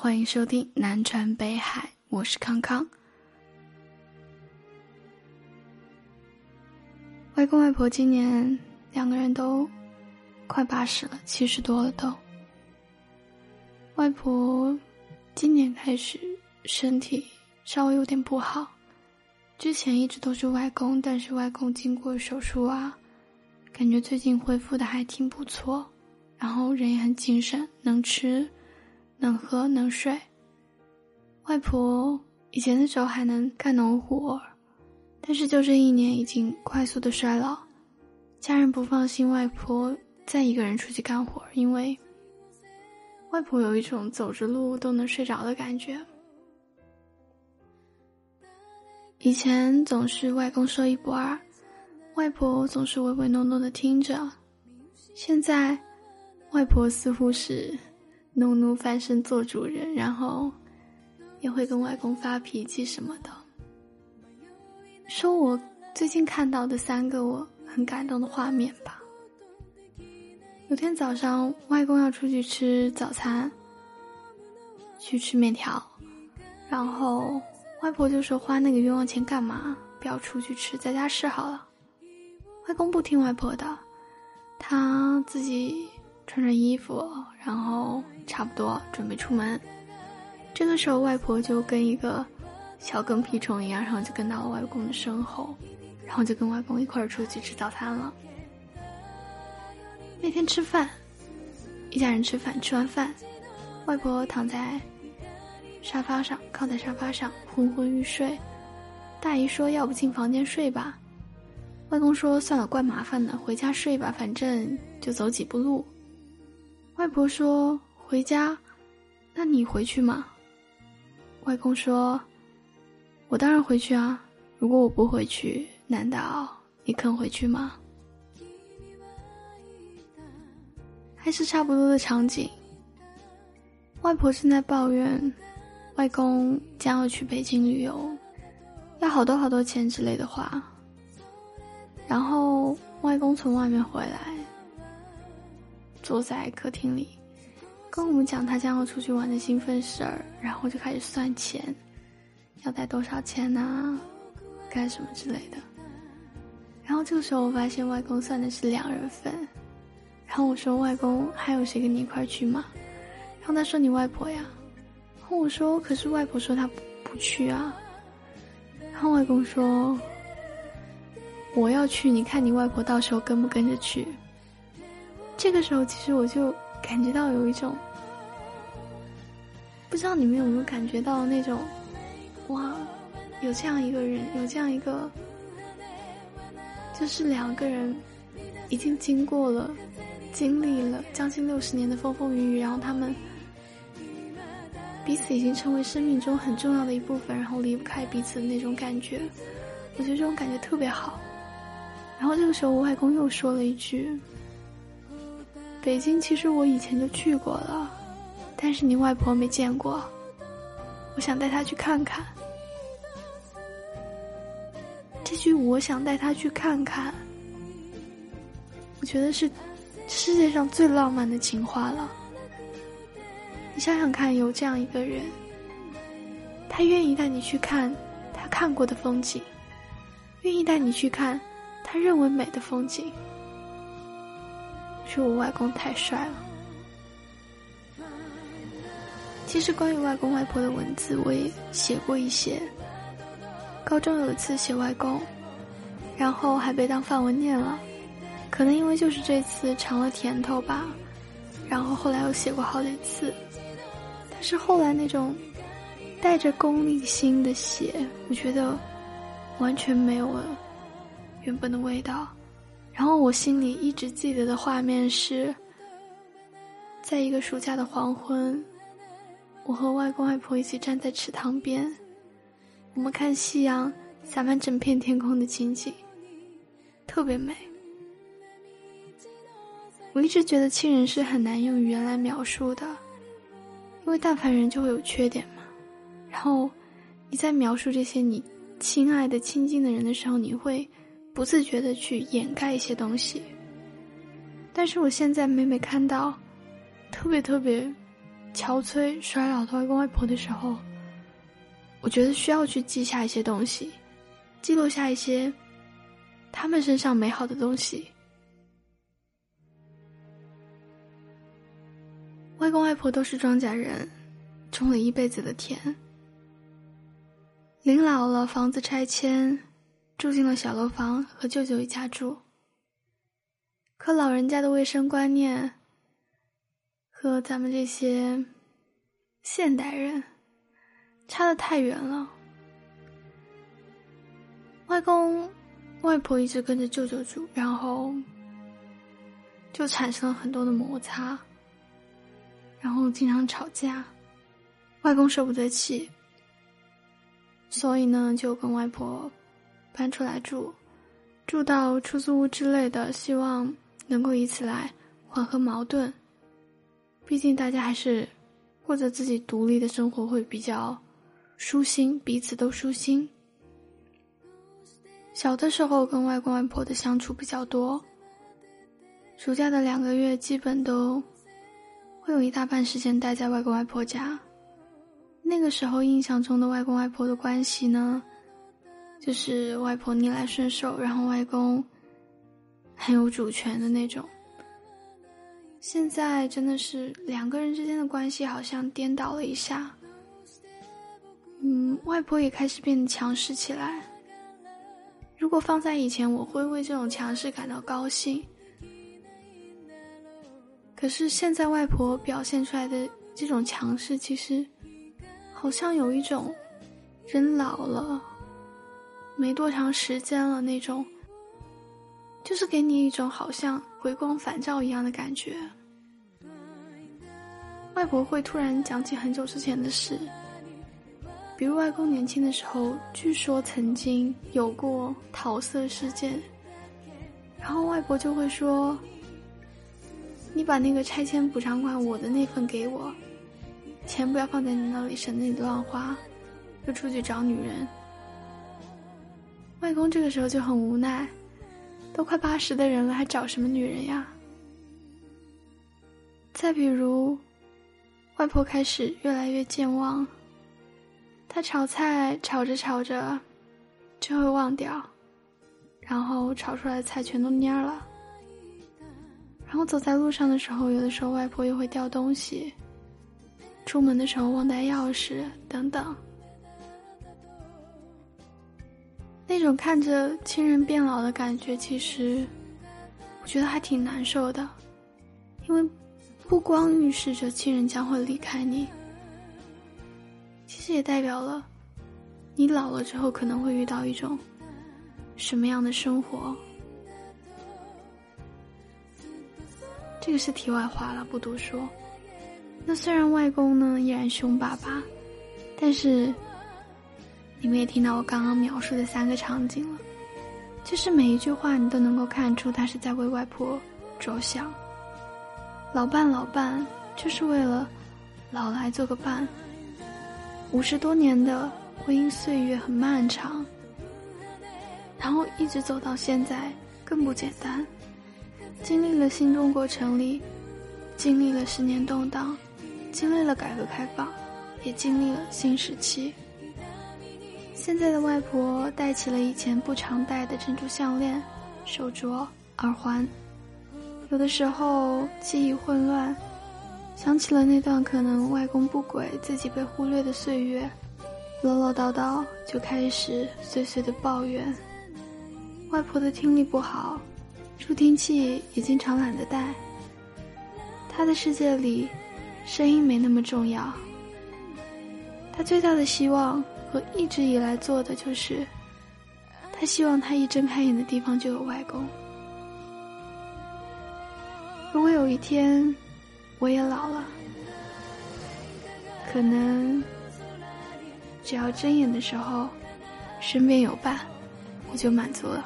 欢迎收听南传北海，我是康康。外公外婆今年两个人都快八十了，七十多了都。外婆今年开始身体稍微有点不好，之前一直都是外公，但是外公经过手术啊，感觉最近恢复的还挺不错，然后人也很精神，能吃。能喝能睡。外婆以前的时候还能干农活，但是就这一年已经快速的衰老，家人不放心外婆再一个人出去干活，因为外婆有一种走着路都能睡着的感觉。以前总是外公说一不二，外婆总是唯唯诺诺的听着，现在外婆似乎是。怒怒翻身做主人，然后也会跟外公发脾气什么的。说我最近看到的三个我很感动的画面吧。有天早上，外公要出去吃早餐，去吃面条，然后外婆就说：“花那个冤枉钱干嘛？不要出去吃，在家吃好了。”外公不听外婆的，他自己。穿着衣服，然后差不多准备出门。这个时候，外婆就跟一个小跟屁虫一样，然后就跟到了外公的身后，然后就跟外公一块儿出去吃早餐了。那天吃饭，一家人吃饭，吃完饭，外婆躺在沙发上，靠在沙发上昏昏欲睡。大姨说：“要不进房间睡吧。”外公说：“算了，怪麻烦的，回家睡吧，反正就走几步路。”外婆说：“回家，那你回去吗？”外公说：“我当然回去啊！如果我不回去，难道你肯回去吗？”还是差不多的场景。外婆正在抱怨，外公将要去北京旅游，要好多好多钱之类的话。然后外公从外面回来。坐在客厅里，跟我们讲他将要出去玩的兴奋事儿，然后就开始算钱，要带多少钱呐，干什么之类的。然后这个时候我发现外公算的是两人份，然后我说外公还有谁跟你一块去吗？然后他说你外婆呀，然后我说可是外婆说她不不去啊。然后外公说我要去，你看你外婆到时候跟不跟着去。这个时候，其实我就感觉到有一种，不知道你们有没有感觉到那种，哇，有这样一个人，有这样一个，就是两个人已经经过了、经历了将近六十年的风风雨雨，然后他们彼此已经成为生命中很重要的一部分，然后离不开彼此的那种感觉，我觉得这种感觉特别好。然后这个时候，我外公又说了一句。北京其实我以前就去过了，但是你外婆没见过，我想带她去看看。这句“我想带她去看看”，我觉得是世界上最浪漫的情话了。你想想看，有这样一个人，他愿意带你去看他看过的风景，愿意带你去看他认为美的风景。说我外公太帅了。其实关于外公外婆的文字，我也写过一些。高中有一次写外公，然后还被当范文念了，可能因为就是这次尝了甜头吧。然后后来又写过好几次，但是后来那种带着功利心的写，我觉得完全没有了原本的味道。然后我心里一直记得的画面是，在一个暑假的黄昏，我和外公外婆一起站在池塘边，我们看夕阳洒满整片天空的情景，特别美。我一直觉得亲人是很难用语言来描述的，因为但凡人就会有缺点嘛。然后你在描述这些你亲爱的、亲近的人的时候，你会。不自觉的去掩盖一些东西，但是我现在每每看到特别特别憔悴衰老的外公外婆的时候，我觉得需要去记下一些东西，记录下一些他们身上美好的东西。外公外婆都是庄稼人，种了一辈子的田。临老了，房子拆迁，住进了小楼房，和舅舅一家住。可老人家的卫生观念和咱们这些现代人差得太远了。外公外婆一直跟着舅舅住，然后就产生了很多的摩擦，然后经常吵架。外公受不得气，所以呢，就跟外婆搬出来住，住到出租屋之类的，希望。能够以此来缓和矛盾，毕竟大家还是过着自己独立的生活会比较舒心，彼此都舒心。小的时候跟外公外婆的相处比较多，暑假的两个月基本都会有一大半时间待在外公外婆家。那个时候印象中的外公外婆的关系呢，就是外婆逆来顺受，然后外公。很有主权的那种。现在真的是两个人之间的关系好像颠倒了一下。嗯，外婆也开始变得强势起来。如果放在以前，我会为这种强势感到高兴。可是现在外婆表现出来的这种强势，其实好像有一种人老了没多长时间了那种。就是给你一种好像回光返照一样的感觉。外婆会突然讲起很久之前的事，比如外公年轻的时候，据说曾经有过桃色事件，然后外婆就会说：“你把那个拆迁补偿款我的那份给我，钱不要放在你那里，省得你乱花，就出去找女人。”外公这个时候就很无奈。都快八十的人了，还找什么女人呀？再比如，外婆开始越来越健忘。她炒菜炒着炒着，就会忘掉，然后炒出来的菜全都蔫了。然后走在路上的时候，有的时候外婆又会掉东西。出门的时候忘带钥匙，等等。这种看着亲人变老的感觉，其实我觉得还挺难受的，因为不光预示着亲人将会离开你，其实也代表了你老了之后可能会遇到一种什么样的生活。这个是题外话了，不多说。那虽然外公呢依然凶巴巴，但是。你们也听到我刚刚描述的三个场景了，就是每一句话你都能够看出他是在为外婆着想。老伴老伴，就是为了老来做个伴。五十多年的婚姻岁月很漫长，然后一直走到现在更不简单。经历了新中国成立，经历了十年动荡，经历了改革开放，也经历了新时期。现在的外婆戴起了以前不常戴的珍珠项链、手镯、耳环，有的时候记忆混乱，想起了那段可能外公不轨、自己被忽略的岁月，唠唠叨叨就开始碎碎的抱怨。外婆的听力不好，助听器也经常懒得带。她的世界里，声音没那么重要。她最大的希望。我一直以来做的就是，他希望他一睁开眼的地方就有外公。如果有一天我也老了，可能只要睁眼的时候身边有伴，我就满足了。